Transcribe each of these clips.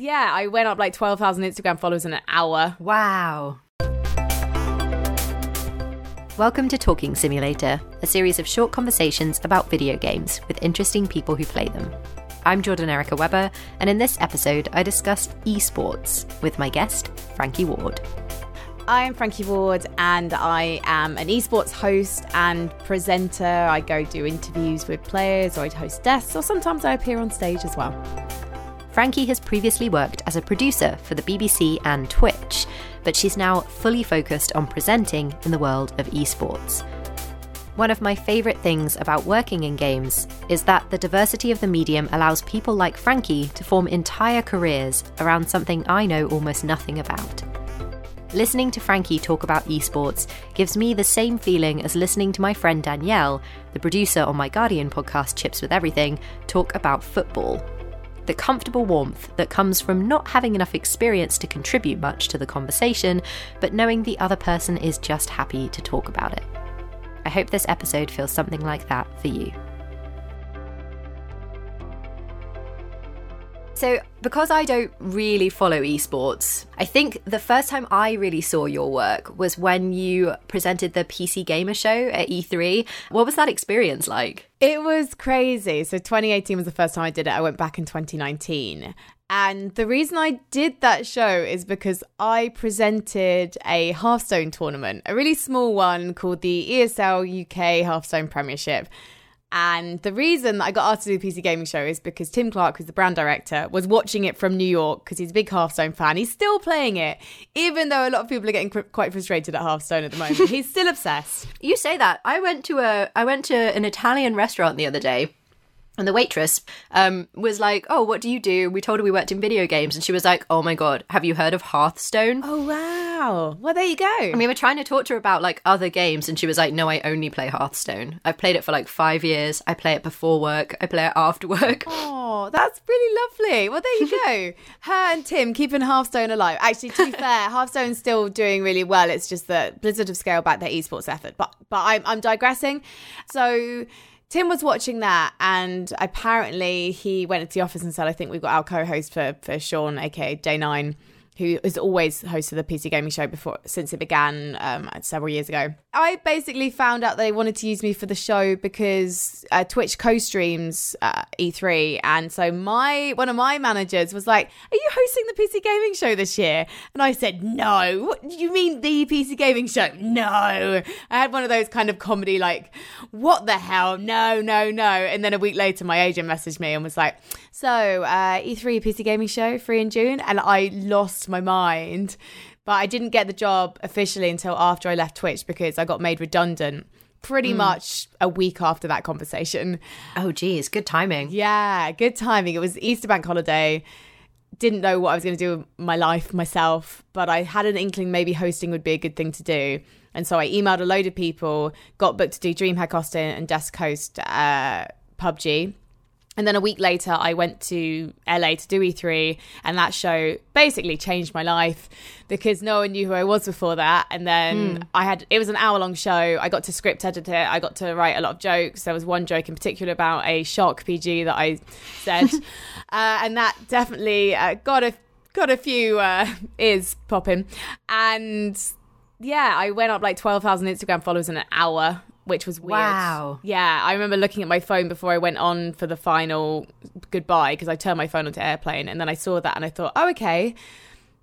Yeah, I went up like 12,000 Instagram followers in an hour. Wow. Welcome to Talking Simulator, a series of short conversations about video games with interesting people who play them. I'm Jordan Erica Webber, and in this episode, I discuss esports with my guest, Frankie Ward. I'm Frankie Ward, and I am an esports host and presenter. I go do interviews with players, or I host guests, or sometimes I appear on stage as well. Frankie has previously worked as a producer for the BBC and Twitch, but she's now fully focused on presenting in the world of esports. One of my favourite things about working in games is that the diversity of the medium allows people like Frankie to form entire careers around something I know almost nothing about. Listening to Frankie talk about esports gives me the same feeling as listening to my friend Danielle, the producer on my Guardian podcast Chips with Everything, talk about football the comfortable warmth that comes from not having enough experience to contribute much to the conversation, but knowing the other person is just happy to talk about it. I hope this episode feels something like that for you. So, because I don't really follow esports, I think the first time I really saw your work was when you presented the PC Gamer Show at E3. What was that experience like? It was crazy. So, 2018 was the first time I did it. I went back in 2019. And the reason I did that show is because I presented a Hearthstone tournament, a really small one called the ESL UK Hearthstone Premiership. And the reason that I got asked to do the PC Gaming Show is because Tim Clark, who's the brand director, was watching it from New York because he's a big Hearthstone fan. He's still playing it, even though a lot of people are getting quite frustrated at Hearthstone at the moment. he's still obsessed. You say that. I went to a I went to an Italian restaurant the other day and the waitress um, was like, "Oh, what do you do?" We told her we worked in video games, and she was like, "Oh my god, have you heard of Hearthstone?" Oh wow! Well, there you go. I mean, we were trying to talk to her about like other games, and she was like, "No, I only play Hearthstone. I've played it for like five years. I play it before work. I play it after work." Oh, that's really lovely. Well, there you go. her and Tim keeping Hearthstone alive. Actually, to be fair, Hearthstone's still doing really well. It's just that Blizzard have scaled back their esports effort. But but I'm I'm digressing. So Tim was watching that, and apparently he went into the office and said, "I think we've got our co-host for for Sean, aka Day Nine, who has always hosted the PC Gaming Show before since it began um, several years ago." I basically found out they wanted to use me for the show because uh, Twitch co-streams uh, E3, and so my one of my managers was like, "Are you hosting the PC Gaming Show this year?" And I said, "No. What do you mean the PC Gaming Show? No." I had one of those kind of comedy like, "What the hell? No, no, no." And then a week later, my agent messaged me and was like, "So uh, E3 PC Gaming Show free in June," and I lost my mind. But I didn't get the job officially until after I left Twitch because I got made redundant pretty mm. much a week after that conversation. Oh, geez, good timing. Yeah, good timing. It was Easter bank holiday. Didn't know what I was going to do with my life myself, but I had an inkling maybe hosting would be a good thing to do. And so I emailed a load of people, got booked to do DreamHack Austin and Desk Host uh, PUBG. And then a week later, I went to LA to do E3, and that show basically changed my life because no one knew who I was before that. And then mm. I had it was an hour long show. I got to script edit it. I got to write a lot of jokes. There was one joke in particular about a shark PG that I said, uh, and that definitely uh, got a got a few uh, ears popping. And yeah, I went up like twelve thousand Instagram followers in an hour which was weird. Wow. Yeah, I remember looking at my phone before I went on for the final goodbye because I turned my phone onto airplane and then I saw that and I thought, oh, okay.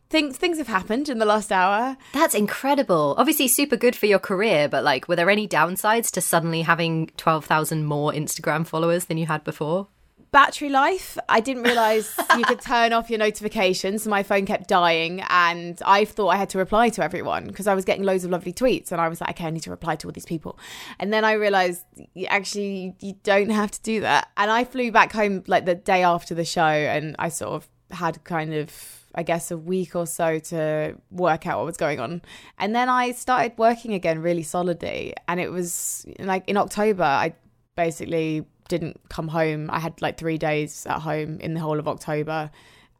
Things things have happened in the last hour. That's incredible. Obviously, super good for your career, but like, were there any downsides to suddenly having twelve thousand more Instagram followers than you had before? Battery life. I didn't realize you could turn off your notifications. So my phone kept dying, and I thought I had to reply to everyone because I was getting loads of lovely tweets, and I was like, okay, I need to reply to all these people. And then I realized actually you don't have to do that. And I flew back home like the day after the show, and I sort of had kind of I guess, a week or so to work out what was going on. And then I started working again really solidly. And it was like in October, I basically didn't come home. I had like three days at home in the whole of October.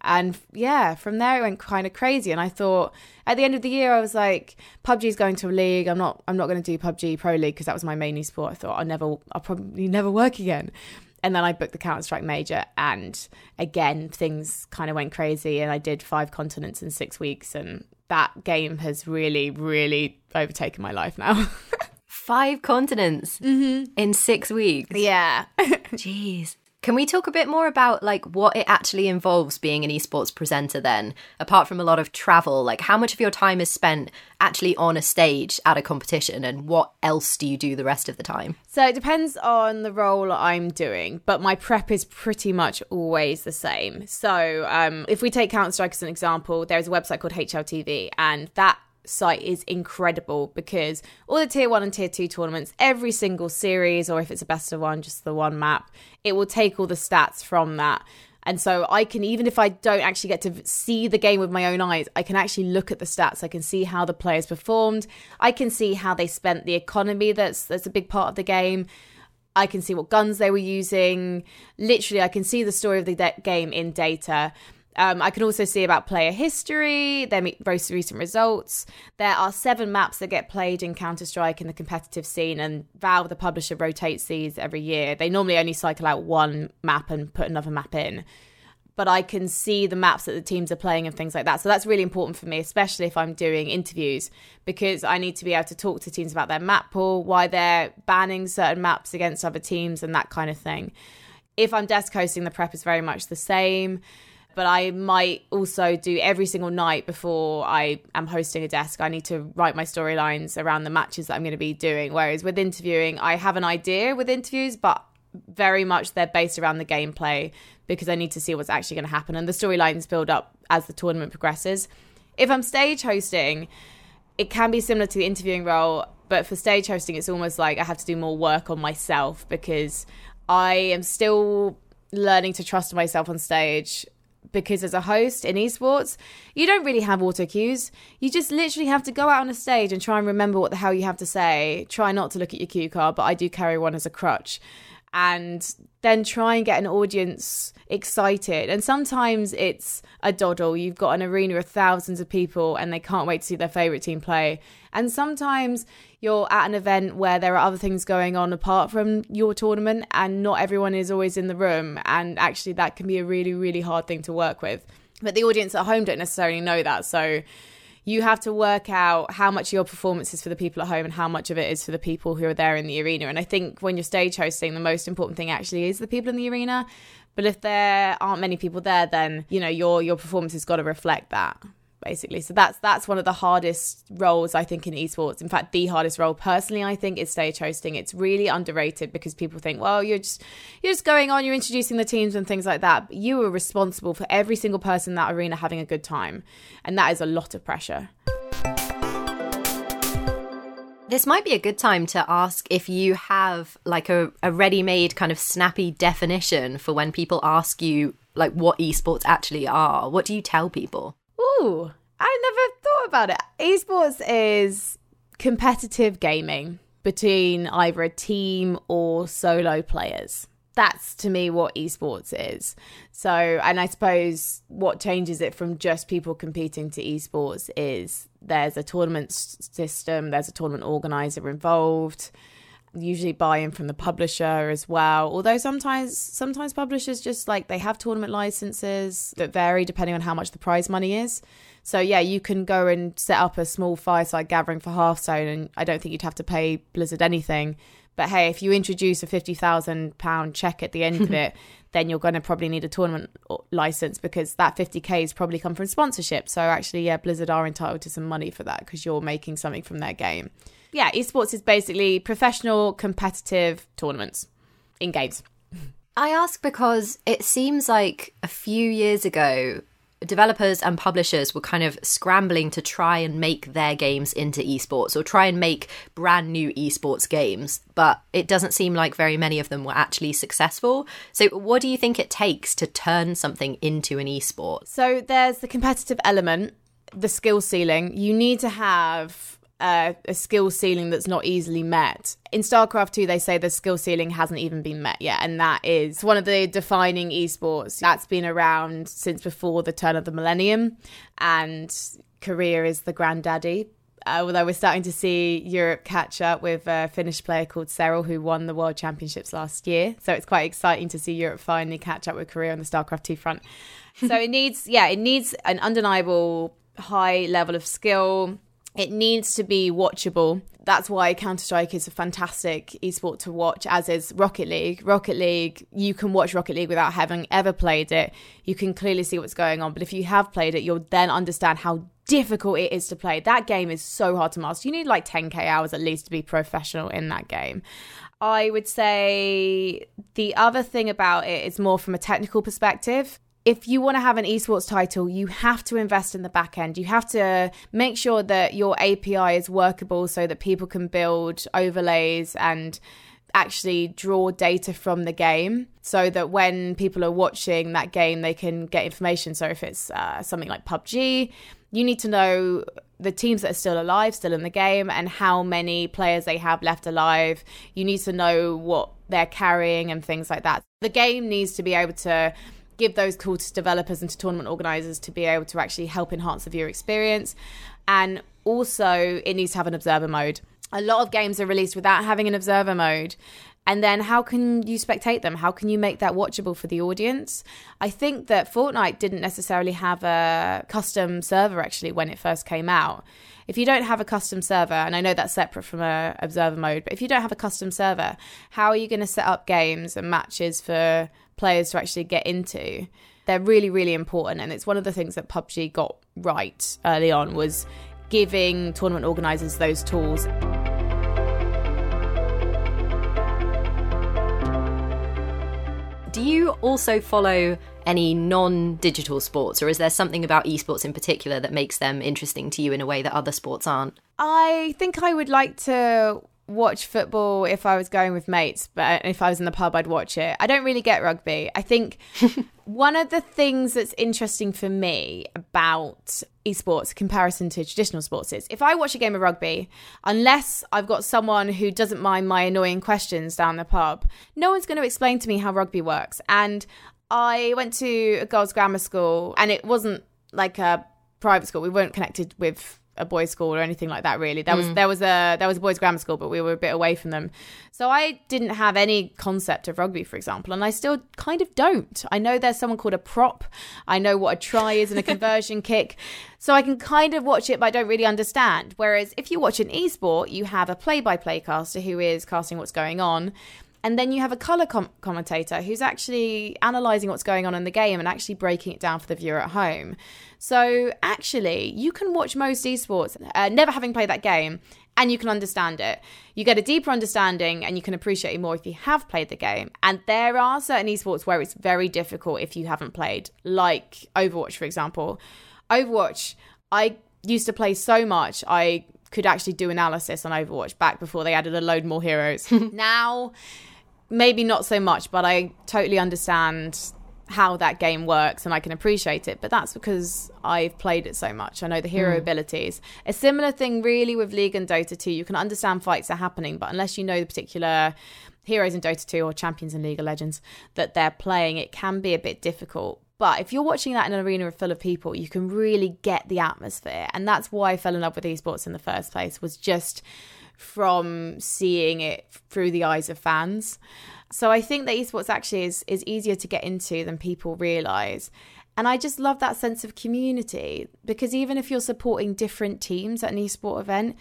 And yeah, from there it went kind of crazy. And I thought at the end of the year, I was like, PUBG's going to a league. I'm not, I'm not going to do PUBG Pro League because that was my main sport. I thought I'll never, I'll probably never work again. And then I booked the Counter Strike Major, and again, things kind of went crazy. And I did five continents in six weeks, and that game has really, really overtaken my life now. Five continents Mm-hmm. in six weeks. yeah. Jeez. Can we talk a bit more about like what it actually involves being an esports presenter then? Apart from a lot of travel, like how much of your time is spent actually on a stage at a competition and what else do you do the rest of the time? So it depends on the role I'm doing, but my prep is pretty much always the same. So um, if we take Counter Strike as an example, there's a website called HLTV, and that site is incredible because all the tier one and tier two tournaments, every single series, or if it's a best of one, just the one map, it will take all the stats from that. And so I can, even if I don't actually get to see the game with my own eyes, I can actually look at the stats. I can see how the players performed. I can see how they spent the economy that's that's a big part of the game. I can see what guns they were using. Literally, I can see the story of the de- game in data. Um, I can also see about player history, their most recent results. There are seven maps that get played in Counter Strike in the competitive scene, and Valve, the publisher, rotates these every year. They normally only cycle out one map and put another map in. But I can see the maps that the teams are playing and things like that. So that's really important for me, especially if I'm doing interviews, because I need to be able to talk to teams about their map pool, why they're banning certain maps against other teams, and that kind of thing. If I'm desk hosting, the prep is very much the same but I might also do every single night before I am hosting a desk. I need to write my storylines around the matches that I'm going to be doing. Whereas with interviewing, I have an idea with interviews, but very much they're based around the gameplay because I need to see what's actually going to happen. And the storylines build up as the tournament progresses. If I'm stage hosting, it can be similar to the interviewing role, but for stage hosting, it's almost like I have to do more work on myself because I am still learning to trust myself on stage because as a host in esports, you don't really have auto cues. You just literally have to go out on a stage and try and remember what the hell you have to say. Try not to look at your cue card, but I do carry one as a crutch. And then try and get an audience excited. And sometimes it's a doddle. You've got an arena of thousands of people and they can't wait to see their favorite team play. And sometimes you're at an event where there are other things going on apart from your tournament and not everyone is always in the room. And actually, that can be a really, really hard thing to work with. But the audience at home don't necessarily know that. So you have to work out how much your performance is for the people at home and how much of it is for the people who are there in the arena. And I think when you're stage hosting, the most important thing actually is the people in the arena. But if there aren't many people there, then you know your your performance has got to reflect that basically. So that's that's one of the hardest roles I think in esports. In fact, the hardest role personally I think is stage hosting. It's really underrated because people think, well, you're just you're just going on, you're introducing the teams and things like that. But you are responsible for every single person in that arena having a good time, and that is a lot of pressure. This might be a good time to ask if you have like a, a ready made kind of snappy definition for when people ask you like what esports actually are. What do you tell people? Ooh, I never thought about it. Esports is competitive gaming between either a team or solo players. That's to me what esports is. So, and I suppose what changes it from just people competing to esports is there's a tournament system, there's a tournament organizer involved usually buy-in from the publisher as well. Although sometimes sometimes publishers just like they have tournament licenses that vary depending on how much the prize money is. So yeah you can go and set up a small fireside gathering for hearthstone and i don't think you'd have to pay blizzard anything. But hey if you introduce a 50000 pound check at the end of it then you're going to probably need a tournament uh, license because that 50k has probably come from sponsorship so actually yeah blizzard are entitled to some money for that because you're making something from their game yeah, esports is basically professional competitive tournaments in games. I ask because it seems like a few years ago, developers and publishers were kind of scrambling to try and make their games into esports or try and make brand new esports games, but it doesn't seem like very many of them were actually successful. So, what do you think it takes to turn something into an esport? So, there's the competitive element, the skill ceiling. You need to have uh, a skill ceiling that's not easily met. In StarCraft 2, they say the skill ceiling hasn't even been met yet, and that is one of the defining esports that's been around since before the turn of the millennium, and Korea is the granddaddy. Uh, although we're starting to see Europe catch up with a Finnish player called Serral, who won the World Championships last year. So it's quite exciting to see Europe finally catch up with Korea on the StarCraft 2 front. So it needs, yeah, it needs an undeniable high level of skill. It needs to be watchable. That's why Counter Strike is a fantastic esport to watch, as is Rocket League. Rocket League, you can watch Rocket League without having ever played it. You can clearly see what's going on. But if you have played it, you'll then understand how difficult it is to play. That game is so hard to master. You need like 10k hours at least to be professional in that game. I would say the other thing about it is more from a technical perspective if you want to have an esports title, you have to invest in the back end. You have to make sure that your API is workable so that people can build overlays and actually draw data from the game so that when people are watching that game, they can get information. So if it's uh, something like PUBG, you need to know the teams that are still alive, still in the game, and how many players they have left alive. You need to know what they're carrying and things like that. The game needs to be able to give those tools to developers and to tournament organizers to be able to actually help enhance the viewer experience. And also, it needs to have an observer mode. A lot of games are released without having an observer mode. And then, how can you spectate them? How can you make that watchable for the audience? I think that Fortnite didn't necessarily have a custom server actually when it first came out. If you don't have a custom server, and I know that's separate from a observer mode, but if you don't have a custom server, how are you going to set up games and matches for players to actually get into. They're really, really important, and it's one of the things that PUBG got right early on was giving tournament organizers those tools. Do you also follow any non digital sports, or is there something about esports in particular that makes them interesting to you in a way that other sports aren't? I think I would like to watch football if I was going with mates, but if I was in the pub, I'd watch it. I don't really get rugby. I think one of the things that's interesting for me about esports comparison to traditional sports is if I watch a game of rugby, unless I've got someone who doesn't mind my annoying questions down the pub, no one's going to explain to me how rugby works. And I went to a girls' grammar school, and it wasn't like a private school. We weren't connected with a boys' school or anything like that. Really, there was mm. there was a there was a boys' grammar school, but we were a bit away from them. So I didn't have any concept of rugby, for example, and I still kind of don't. I know there's someone called a prop. I know what a try is and a conversion kick. So I can kind of watch it, but I don't really understand. Whereas if you watch an esport, you have a play-by-play caster who is casting what's going on and then you have a color com- commentator who's actually analyzing what's going on in the game and actually breaking it down for the viewer at home. So actually, you can watch most esports, uh, never having played that game, and you can understand it. You get a deeper understanding and you can appreciate it more if you have played the game. And there are certain esports where it's very difficult if you haven't played, like Overwatch, for example. Overwatch, I used to play so much, I could actually do analysis on Overwatch back before they added a load more heroes. now maybe not so much, but I totally understand how that game works and I can appreciate it. But that's because I've played it so much. I know the hero mm. abilities. A similar thing, really, with League and Dota 2. You can understand fights are happening, but unless you know the particular heroes in Dota 2 or champions in League of Legends that they're playing, it can be a bit difficult. But if you're watching that in an arena full of people, you can really get the atmosphere. And that's why I fell in love with esports in the first place, was just from seeing it through the eyes of fans. So I think that esports actually is is easier to get into than people realize. And I just love that sense of community because even if you're supporting different teams at an esport event,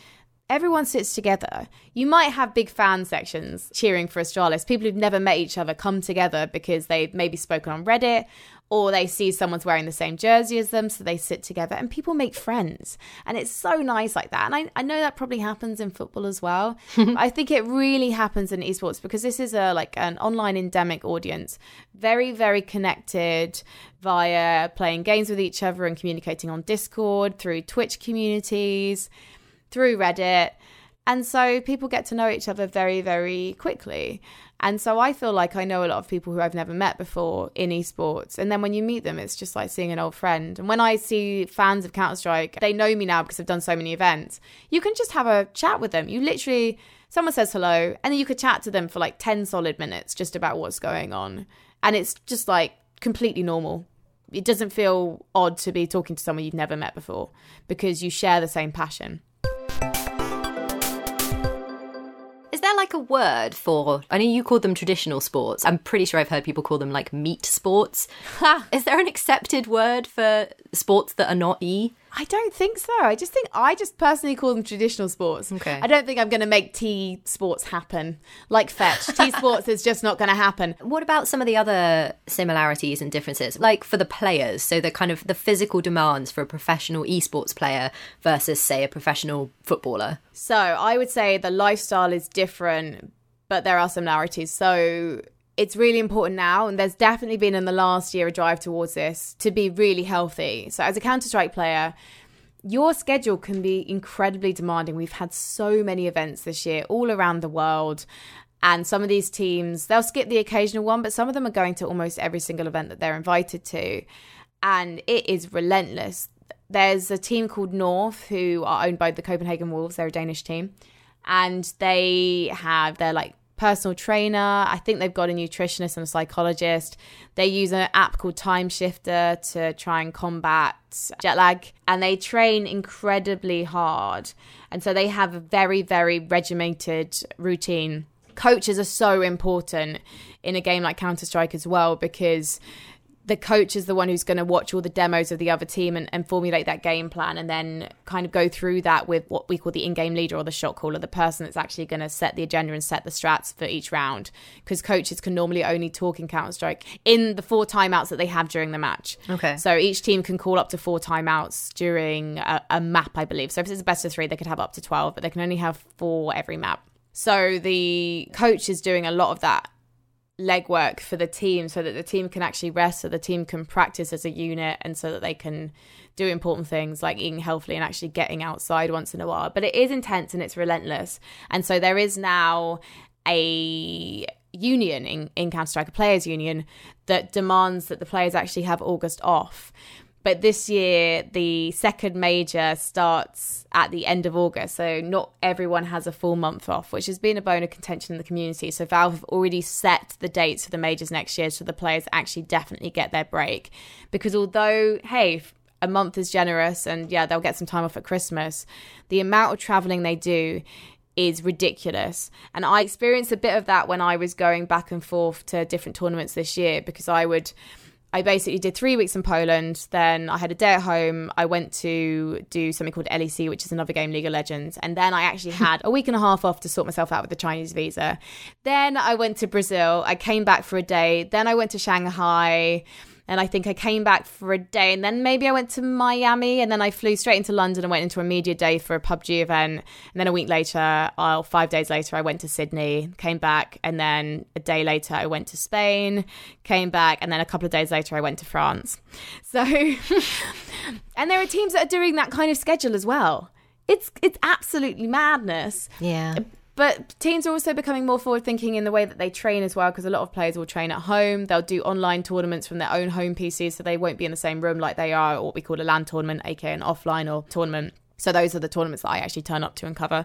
everyone sits together. You might have big fan sections cheering for Astralis. People who've never met each other come together because they've maybe spoken on Reddit or they see someone's wearing the same jersey as them, so they sit together and people make friends. And it's so nice like that. And I, I know that probably happens in football as well. I think it really happens in esports because this is a like an online endemic audience, very, very connected via playing games with each other and communicating on Discord, through Twitch communities, through Reddit. And so people get to know each other very, very quickly. And so I feel like I know a lot of people who I've never met before in esports. And then when you meet them, it's just like seeing an old friend. And when I see fans of Counter Strike, they know me now because I've done so many events. You can just have a chat with them. You literally, someone says hello, and then you could chat to them for like 10 solid minutes just about what's going on. And it's just like completely normal. It doesn't feel odd to be talking to someone you've never met before because you share the same passion. A word for? I know you call them traditional sports. I'm pretty sure I've heard people call them like meat sports. Is there an accepted word for sports that are not E? I don't think so. I just think I just personally call them traditional sports. Okay. I don't think I'm going to make T sports happen like fetch. T sports is just not going to happen. What about some of the other similarities and differences? Like for the players, so the kind of the physical demands for a professional esports player versus say a professional footballer. So I would say the lifestyle is different, but there are similarities. So it's really important now, and there's definitely been in the last year a drive towards this to be really healthy. So, as a Counter Strike player, your schedule can be incredibly demanding. We've had so many events this year all around the world. And some of these teams, they'll skip the occasional one, but some of them are going to almost every single event that they're invited to. And it is relentless. There's a team called North who are owned by the Copenhagen Wolves. They're a Danish team. And they have, they're like personal trainer. I think they've got a nutritionist and a psychologist. They use an app called Timeshifter to try and combat jet lag. And they train incredibly hard. And so they have a very, very regimented routine. Coaches are so important in a game like Counter Strike as well because the coach is the one who's going to watch all the demos of the other team and, and, formulate that game plan and then kind of go through that with what we call the in-game leader or the shot caller the person that's actually going to set the agenda and set the strats for each round. Because coaches can normally only talk in counter-strike in the four timeouts that they have during the match. Okay. So each team can call up to four timeouts during a, a map i believe. So if it's a best of three they could have up to 12 but they can only have four every map. So the coach is doing a lot of that legwork for the team so that the team can actually rest, so the team can practice as a unit, and so that they can do important things like eating healthily and actually getting outside once in a while. But it is intense and it's relentless. And so there is now a union in, in Counter Strike, a players' union, that demands that the players actually have August off. But this year, the second major starts at the end of August. So not everyone has a full month off, which has been a bone of contention in the community. So Valve have already set the dates for the majors next year so the players actually definitely get their break. Because although, hey, a month is generous and yeah, they'll get some time off at Christmas, the amount of traveling they do is ridiculous. And I experienced a bit of that when I was going back and forth to different tournaments this year because I would I basically did three weeks in Poland. Then I had a day at home. I went to do something called LEC, which is another game, League of Legends. And then I actually had a week and a half off to sort myself out with the Chinese visa. Then I went to Brazil. I came back for a day. Then I went to Shanghai. And I think I came back for a day and then maybe I went to Miami and then I flew straight into London and went into a media day for a PUBG event. And then a week later, uh, five days later, I went to Sydney, came back. And then a day later, I went to Spain, came back. And then a couple of days later, I went to France. So, and there are teams that are doing that kind of schedule as well. It's it's absolutely madness. Yeah. But teams are also becoming more forward thinking in the way that they train as well, because a lot of players will train at home. They'll do online tournaments from their own home PCs, so they won't be in the same room like they are, or what we call a LAN tournament, aka an offline or tournament. So those are the tournaments that I actually turn up to and cover.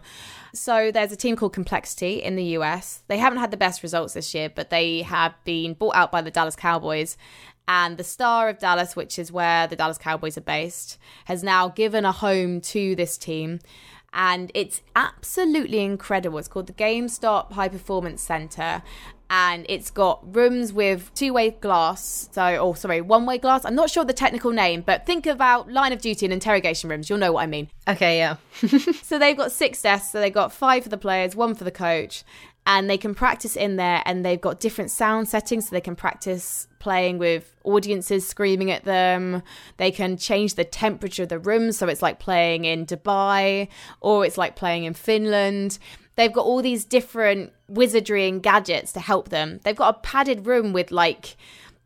So there's a team called Complexity in the US. They haven't had the best results this year, but they have been bought out by the Dallas Cowboys. And the star of Dallas, which is where the Dallas Cowboys are based, has now given a home to this team and it's absolutely incredible. It's called the GameStop High Performance Center. And it's got rooms with two way glass. So, oh, sorry, one way glass. I'm not sure the technical name, but think about line of duty and interrogation rooms. You'll know what I mean. Okay, yeah. so, they've got six desks. So, they've got five for the players, one for the coach and they can practice in there and they've got different sound settings. So they can practice playing with audiences screaming at them. They can change the temperature of the room. So it's like playing in dubai or it's like playing in finland. They've got all these different wizardry and gadgets to help them. They've got a padded room with like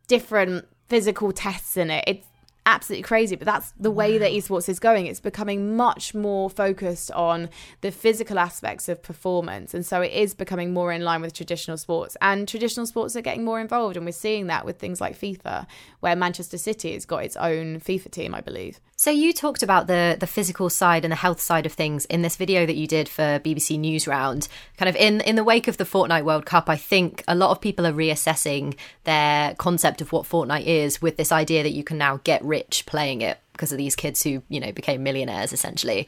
different physical tests in it. It's absolutely crazy. But that's the way that esports is going. It's becoming much more focused on the physical aspects of performance. And so it is becoming more in line with traditional sports. And traditional sports are getting more involved. And we're seeing that with things like FIFA, where Manchester City has got its own FIFA team, I believe. So you talked about the the physical side and the health side of things in this video that you did for BBC Newsround. Kind of in in the wake of the Fortnite World Cup, I think a lot of people are reassessing their concept of what Fortnite is with this idea that you can now get rich playing it because of these kids who you know became millionaires essentially.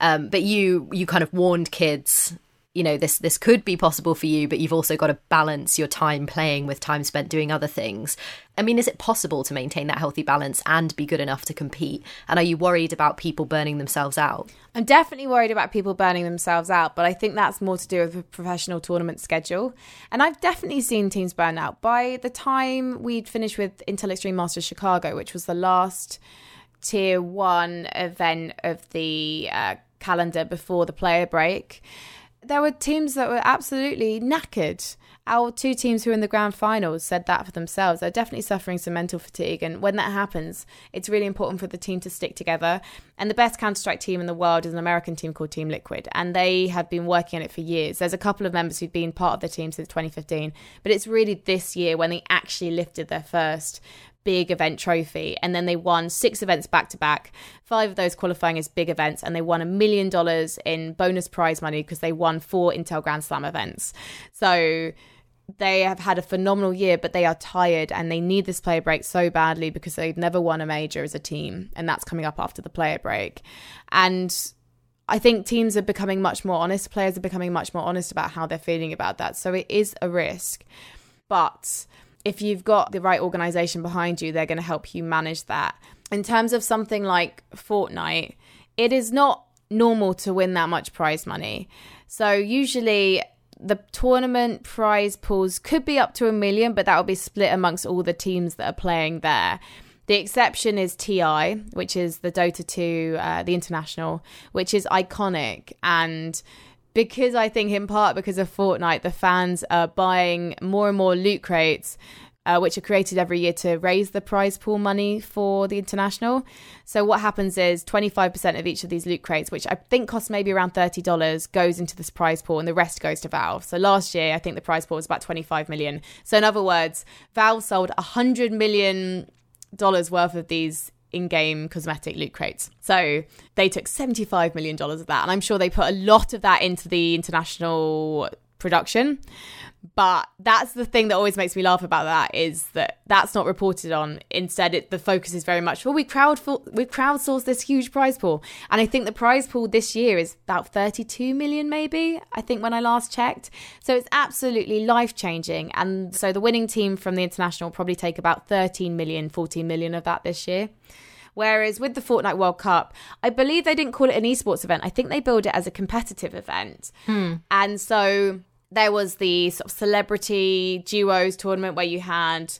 Um, but you you kind of warned kids you know this this could be possible for you but you've also got to balance your time playing with time spent doing other things. I mean is it possible to maintain that healthy balance and be good enough to compete? And are you worried about people burning themselves out? I'm definitely worried about people burning themselves out but i think that's more to do with the professional tournament schedule. And i've definitely seen teams burn out. By the time we'd finished with intel extreme masters chicago which was the last tier one event of the uh, calendar before the player break there were teams that were absolutely knackered. Our two teams who were in the grand finals said that for themselves. They're definitely suffering some mental fatigue. And when that happens, it's really important for the team to stick together. And the best Counter Strike team in the world is an American team called Team Liquid. And they have been working on it for years. There's a couple of members who've been part of the team since 2015. But it's really this year when they actually lifted their first big event trophy. And then they won six events back to back, five of those qualifying as big events. And they won a million dollars in bonus prize money because they won four Intel Grand Slam events. So they have had a phenomenal year, but they are tired and they need this player break so badly because they've never won a major as a team. And that's coming up after the player break. And I think teams are becoming much more honest. Players are becoming much more honest about how they're feeling about that. So it is a risk. But if you've got the right organization behind you, they're going to help you manage that. In terms of something like Fortnite, it is not normal to win that much prize money. So usually the tournament prize pools could be up to a million, but that will be split amongst all the teams that are playing there. The exception is TI, which is the Dota 2, uh, the international, which is iconic and because I think in part because of Fortnite, the fans are buying more and more loot crates. Uh, which are created every year to raise the prize pool money for the international. So what happens is 25% of each of these loot crates, which I think costs maybe around $30, goes into this prize pool and the rest goes to Valve. So last year, I think the prize pool was about 25 million. So in other words, Valve sold 100 million dollars worth of these in-game cosmetic loot crates. So they took $75 million of that. And I'm sure they put a lot of that into the international production. But that's the thing that always makes me laugh about that is that that's not reported on. Instead, it, the focus is very much, well, we crowd we crowdsourced this huge prize pool, and I think the prize pool this year is about 32 million, maybe. I think when I last checked, so it's absolutely life changing. And so the winning team from the international will probably take about 13 million, 14 million of that this year. Whereas with the Fortnite World Cup, I believe they didn't call it an esports event. I think they billed it as a competitive event. Hmm. And so there was the sort of celebrity duos tournament where you had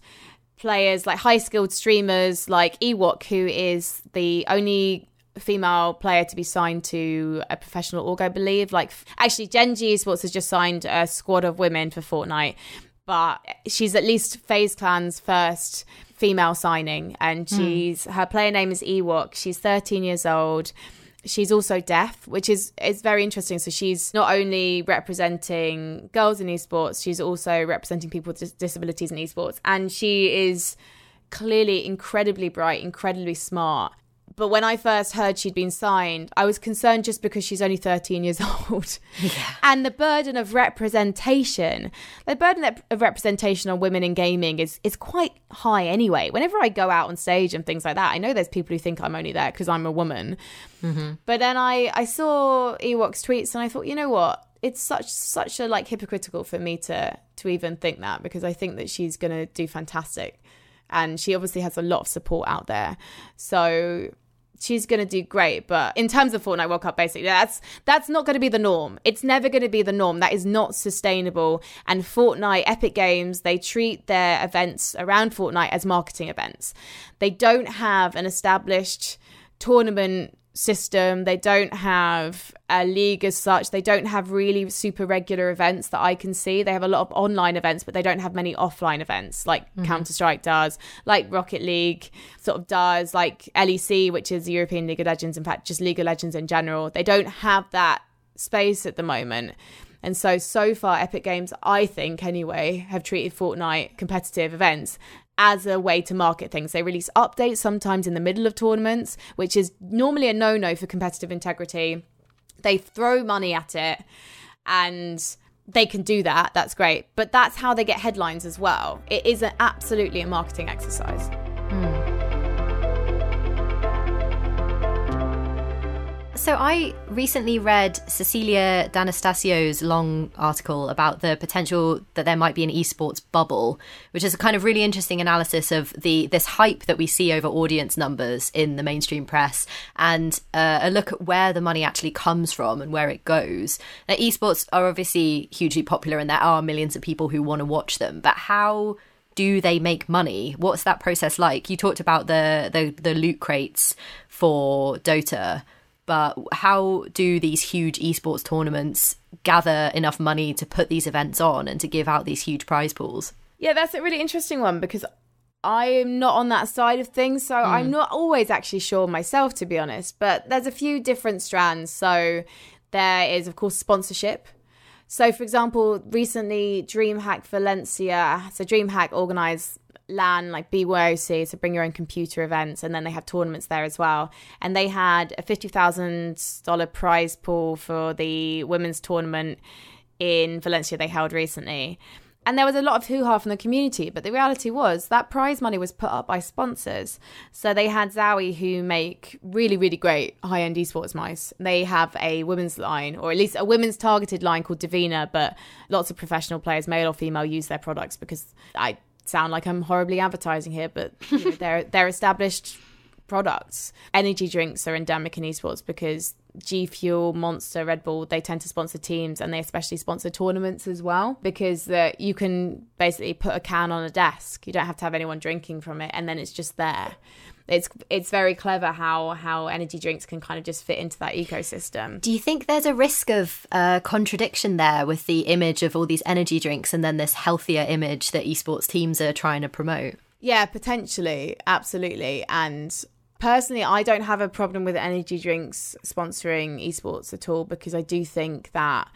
players like high skilled streamers like Ewok, who is the only female player to be signed to a professional org, I believe. Like, actually, Gen G Esports has just signed a squad of women for Fortnite, but she's at least FaZe Clan's first female signing, and hmm. she's mm. her player name is Ewok. She's 13 years old. She's also deaf, which is is very interesting. So she's not only representing girls in esports, she's also representing people with disabilities in esports, and she is clearly incredibly bright, incredibly smart but when I first heard she'd been signed, I was concerned just because she's only 13 years old. Yeah. And the burden of representation, the burden of representation on women in gaming is, is quite high anyway. Whenever I go out on stage and things like that, I know there's people who think I'm only there because I'm a woman. Mm-hmm. But then I, I saw Ewok's tweets and I thought, you know what? It's such such a like hypocritical for me to to even think that because I think that she's gonna do fantastic and she obviously has a lot of support out there. So she's going to do great. But in terms of Fortnite World Cup, basically, that's that's not going to be the norm. It's never going to be the norm. That is not sustainable. And Fortnite, Epic Games, they treat their events around Fortnite as marketing events. They don't have an established tournament system. They don't have a league as such. They don't have really super regular events that I can see. They have a lot of online events, but they don't have many offline events like mm-hmm. Counter Strike does, like Rocket League sort of does, like LEC, which is the European League of Legends, in fact, just League of Legends in general. They don't have that space at the moment. And so, so far, Epic Games, I think anyway, have treated Fortnite competitive events as a way to market things. They release updates sometimes in the middle of tournaments, which is normally a no no for competitive integrity. They throw money at it and they can do that. That's great. But that's how they get headlines as well. It is an, absolutely a marketing exercise. So I recently read Cecilia D'Anastasio's long article about the potential that there might be an esports bubble, which is a kind of really interesting analysis of the this hype that we see over audience numbers in the mainstream press and uh, a look at where the money actually comes from and where it goes. Now, esports are obviously hugely popular and there are millions of people who want to watch them, but how do they make money? What's that process like? You talked about the the, the loot crates for Dota but how do these huge esports tournaments gather enough money to put these events on and to give out these huge prize pools? Yeah, that's a really interesting one because I'm not on that side of things, so mm. I'm not always actually sure myself, to be honest. But there's a few different strands. So there is, of course, sponsorship. So, for example, recently DreamHack Valencia, so DreamHack organized LAN, like BYOC, so bring your own computer events, and then they have tournaments there as well. And they had a $50,000 prize pool for the women's tournament in Valencia they held recently. And there was a lot of hoo ha from the community, but the reality was that prize money was put up by sponsors. So they had Zowie, who make really, really great high end esports mice. They have a women's line, or at least a women's targeted line called Divina, but lots of professional players, male or female, use their products because I sound like I'm horribly advertising here, but you know, they're they're established products. Energy drinks are endemic in esports because G Fuel, Monster, Red Bull, they tend to sponsor teams and they especially sponsor tournaments as well because uh, you can basically put a can on a desk. You don't have to have anyone drinking from it and then it's just there it's it's very clever how how energy drinks can kind of just fit into that ecosystem. Do you think there's a risk of uh, contradiction there with the image of all these energy drinks and then this healthier image that esports teams are trying to promote? Yeah, potentially, absolutely, and. Personally, I don't have a problem with energy drinks sponsoring esports at all because I do think that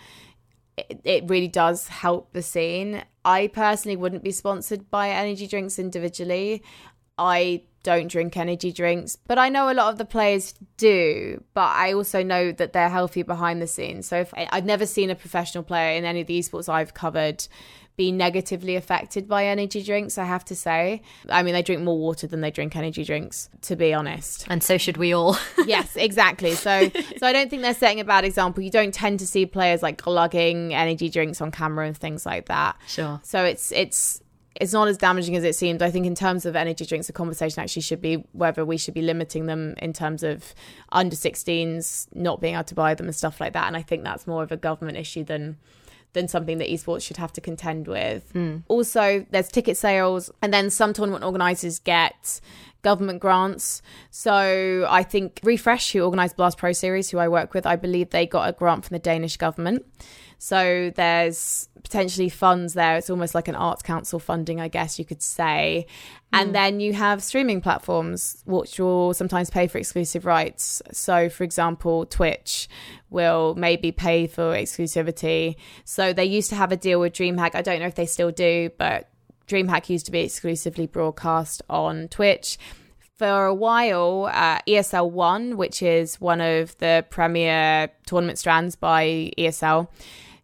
it, it really does help the scene. I personally wouldn't be sponsored by energy drinks individually. I don't drink energy drinks, but I know a lot of the players do. But I also know that they're healthy behind the scenes. So if, I've never seen a professional player in any of the esports I've covered be negatively affected by energy drinks, I have to say. I mean, they drink more water than they drink energy drinks, to be honest. And so should we all. yes, exactly. So so I don't think they're setting a bad example. You don't tend to see players like glugging energy drinks on camera and things like that. Sure. So it's it's it's not as damaging as it seemed. I think in terms of energy drinks, the conversation actually should be whether we should be limiting them in terms of under 16s not being able to buy them and stuff like that. And I think that's more of a government issue than than something that esports should have to contend with. Mm. Also, there's ticket sales, and then some tournament organizers get government grants. So I think RFRSH, who organised Blast Pro Series, who I work with, I believe they got a grant from the Danish government. So there's potentially funds there. It's almost like an arts council funding, I guess you could say. And hmm. then you have streaming platforms which will sometimes pay for exclusive rights. So, for example, Twitch will maybe pay for exclusivity. So they used to have a deal with DreamHack. I don't know if they still do, but DreamHack used to be exclusively broadcast on Twitch for a while, uh, ESL One, which is one of the premier tournament strands by ESL,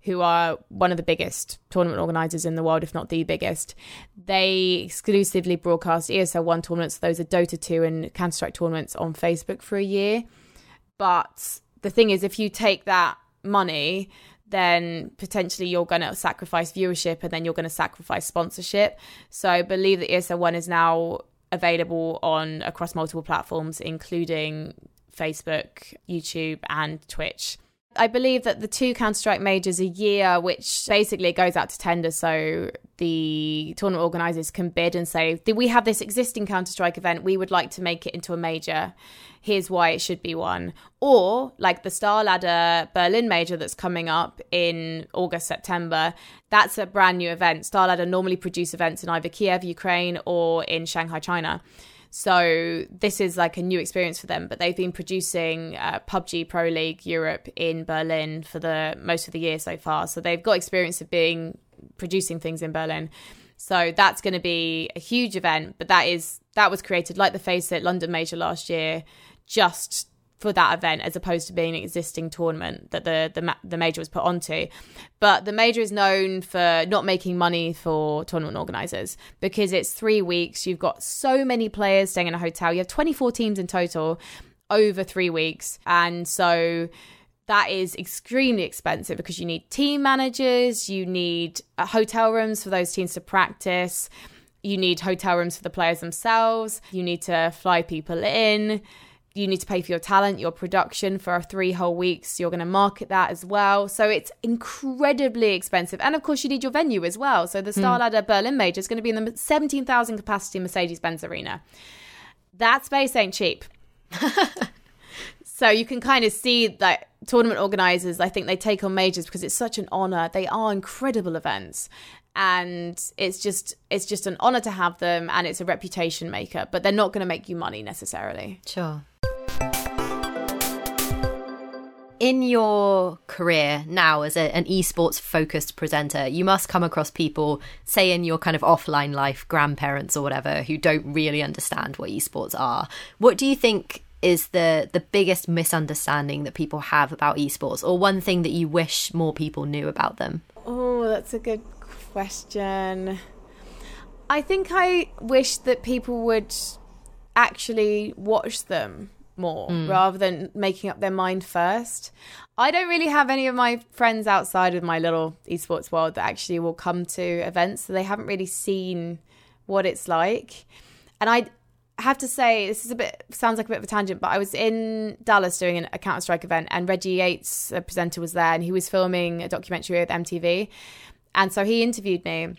who are one of the biggest tournament organizers in the world, if not the biggest. They exclusively broadcast ESL 1 tournaments. Those are Dota 2 and Counter Strike tournaments on Facebook for a year. But the thing is, if you take that money, then potentially you're going to sacrifice viewership and then you're going to sacrifice sponsorship. So I believe that ESL 1 is now available on across multiple platforms, including Facebook, YouTube, and Twitch. I believe that the two Counter Strike majors a year, which basically goes out to tender, so the tournament organisers can bid and say, "We have this existing Counter Strike event. We would like to make it into a major. Here's why it should be one." Or like the Star Ladder Berlin major that's coming up in August September. That's a brand new event. Star Ladder normally produce events in either Kiev, Ukraine, or in Shanghai, China. So this is like a new experience for them. But they've been producing uh, PUBG Pro League Europe in Berlin for the most of the year so far. So they've got experience of being producing things in Berlin. So that's going to be a huge event. But that is that was created like the FACEIT London Major last year, just for that event as opposed to being an existing tournament that the, the the major was put onto. But the major is known for not making money for tournament organizers because it's three weeks. You've got so many players staying in a hotel. You have 24 teams in total. over three weeks. And so that is extremely expensive because you need team managers, you need uh, hotel rooms for those teams to practice, you need hotel rooms for the players themselves, you need to fly people in. You need to pay for your talent, your production for three whole weeks. You're going to market that as well. So it's incredibly expensive. And of course, you need your venue as well. So the hmm. StarLadder Berlin Major is going to be in the 17,000 capacity Mercedes Benz Arena. That space ain't cheap. so you can kind of see that tournament organizers, I think they take on majors because it's such an honor. They are incredible events. And it's just it's just an honor to have them and it's a reputation maker, but they're not going to make you money necessarily. Sure. in your career now as a, an esports focused presenter, you must come across people, say in your kind of offline life, grandparents or whatever, who don't really understand what esports are. What do you think is the the biggest misunderstanding that people have about esports, or one thing that you wish more people knew about them? Oh, that's a good question. I think I wish that people would actually watch them more mm. rather than making up their mind first. I don't really have any of my friends outside of my little esports world that actually will come to events, so they haven't really seen what it's like. And I have to say, this is a bit sounds like a bit of a tangent, but I was in Dallas doing an, a Counter Strike event, and Reggie Yates, a presenter, was there, and he was filming a documentary with MTV, and so he interviewed me.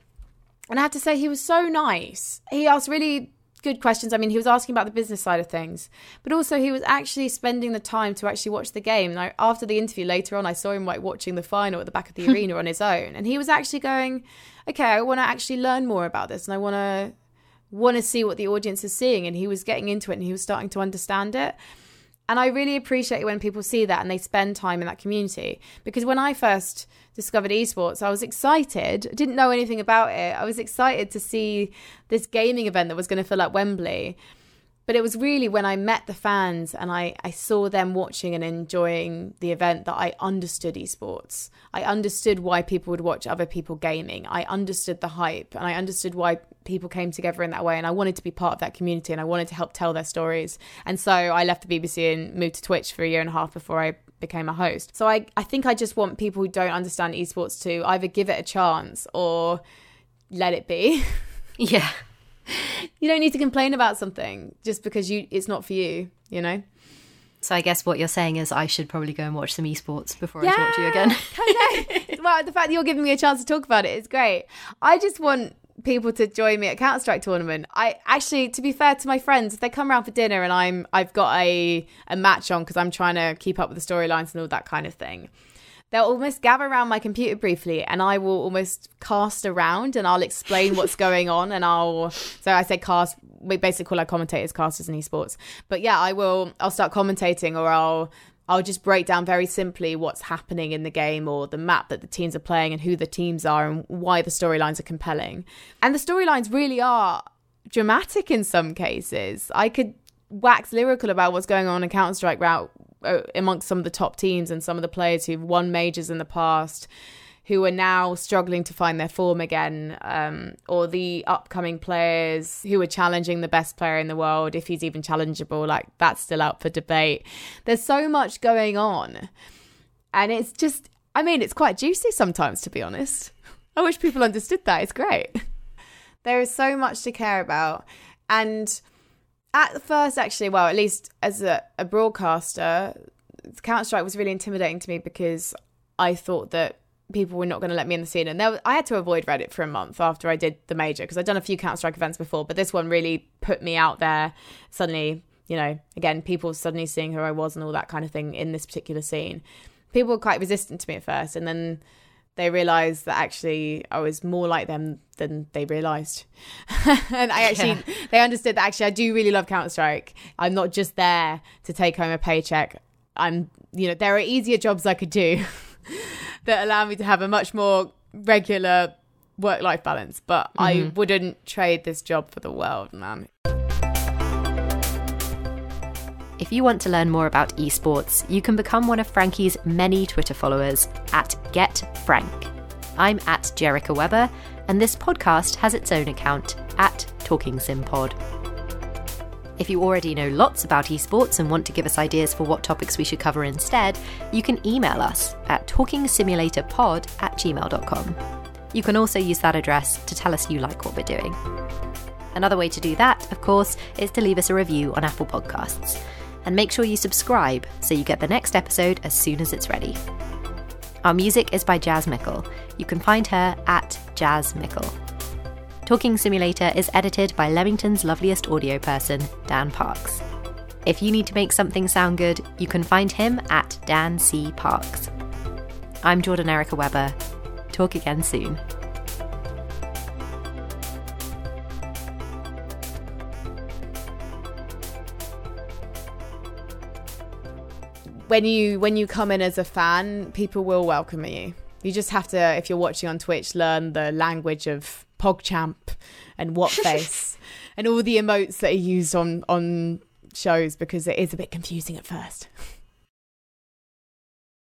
And I have to say, he was so nice. He asked really good questions. I mean, he was asking about the business side of things, but also he was actually spending the time to actually watch the game. And I, after the interview later on, I saw him like watching the final at the back of the arena on his own, and he was actually going, "Okay, I want to actually learn more about this, and I want to want to see what the audience is seeing." And he was getting into it, and he was starting to understand it. And I really appreciate it when people see that and they spend time in that community. Because when I first discovered esports, I was excited. I didn't know anything about it. I was excited to see this gaming event that was going to fill up Wembley. But it was really when I met the fans and I, I saw them watching and enjoying the event that I understood esports. I understood why people would watch other people gaming. I understood the hype and I understood why people came together in that way. And I wanted to be part of that community and I wanted to help tell their stories. And so I left the BBC and moved to Twitch for a year and a half before I became a host. So I, I think I just want people who don't understand esports to either give it a chance or let it be. Yeah. You don't need to complain about something just because you it's not for you, you know? So I guess what you're saying is I should probably go and watch some esports before yeah, I talk to you again. well, the fact that you're giving me a chance to talk about it is great. I just want people to join me at Counter Strike tournament. I actually, to be fair to my friends, if they come around for dinner and I'm I've got a a match on because I'm trying to keep up with the storylines and all that kind of thing. They'll almost gather around my computer briefly, and I will almost cast around, and I'll explain what's going on, and I'll. So I say cast. We basically call our commentators casters in esports, but yeah, I will. I'll start commentating, or I'll I'll just break down very simply what's happening in the game or the map that the teams are playing and who the teams are and why the storylines are compelling. And the storylines really are dramatic in some cases. I could wax lyrical about what's going on in Counter Strike route amongst some of the top teams and some of the players who've won majors in the past who are now struggling to find their form again, um, or the upcoming players who are challenging the best player in the world, if he's even challengeable, like that's still up for debate. There's so much going on. And it's just, I mean, it's quite juicy sometimes, to be honest. I wish people understood that. It's great. there is so much to care about. And at first, actually, well, at least as a, a broadcaster, Counter Strike was really intimidating to me because I thought that people were not going to let me in the scene. And there, I had to avoid Reddit for a month after I did the major because I'd done a few Counter Strike events before, but this one really put me out there. Suddenly, you know, again, people suddenly seeing who I was and all that kind of thing in this particular scene. People were quite resistant to me at first, and then they realized that actually I was more like them than they realized. and I actually, yeah. they understood that actually I do really love Counter Strike. I'm not just there to take home a paycheck. I'm, you know, there are easier jobs I could do. that allow me to have a much more regular work life balance. But mm-hmm. I wouldn't trade this job for the world, man. If you want to learn more about esports, you can become one of Frankie's many Twitter followers at GetFrank. I'm at J Erica Webber, and this podcast has its own account at Talking Sim Pod. If you already know lots about esports and want to give us ideas for what topics we should cover instead, you can email us at talkingsimulatorpod at gmail.com. You can also use that address to tell us you like what we're doing. Another way to do that, of course, is to leave us a review on Apple Podcasts. And make sure you subscribe so you get the next episode as soon as it's ready. Our music is by Jazz Mickle. You can find her at Jazz Mickle. Talking Simulator is edited by Leamington's loveliest audio person, Dan Parks. If you need to make something sound good, you can find him at Dan C. Parks. I'm Jordan Erica Webber. Talk again soon. When you when you come in as a fan, people will welcome you. You just have to, if you're watching on Twitch, learn the language of PogChamp and WutFace and all the emotes that are used on on shows because it is a bit confusing at first.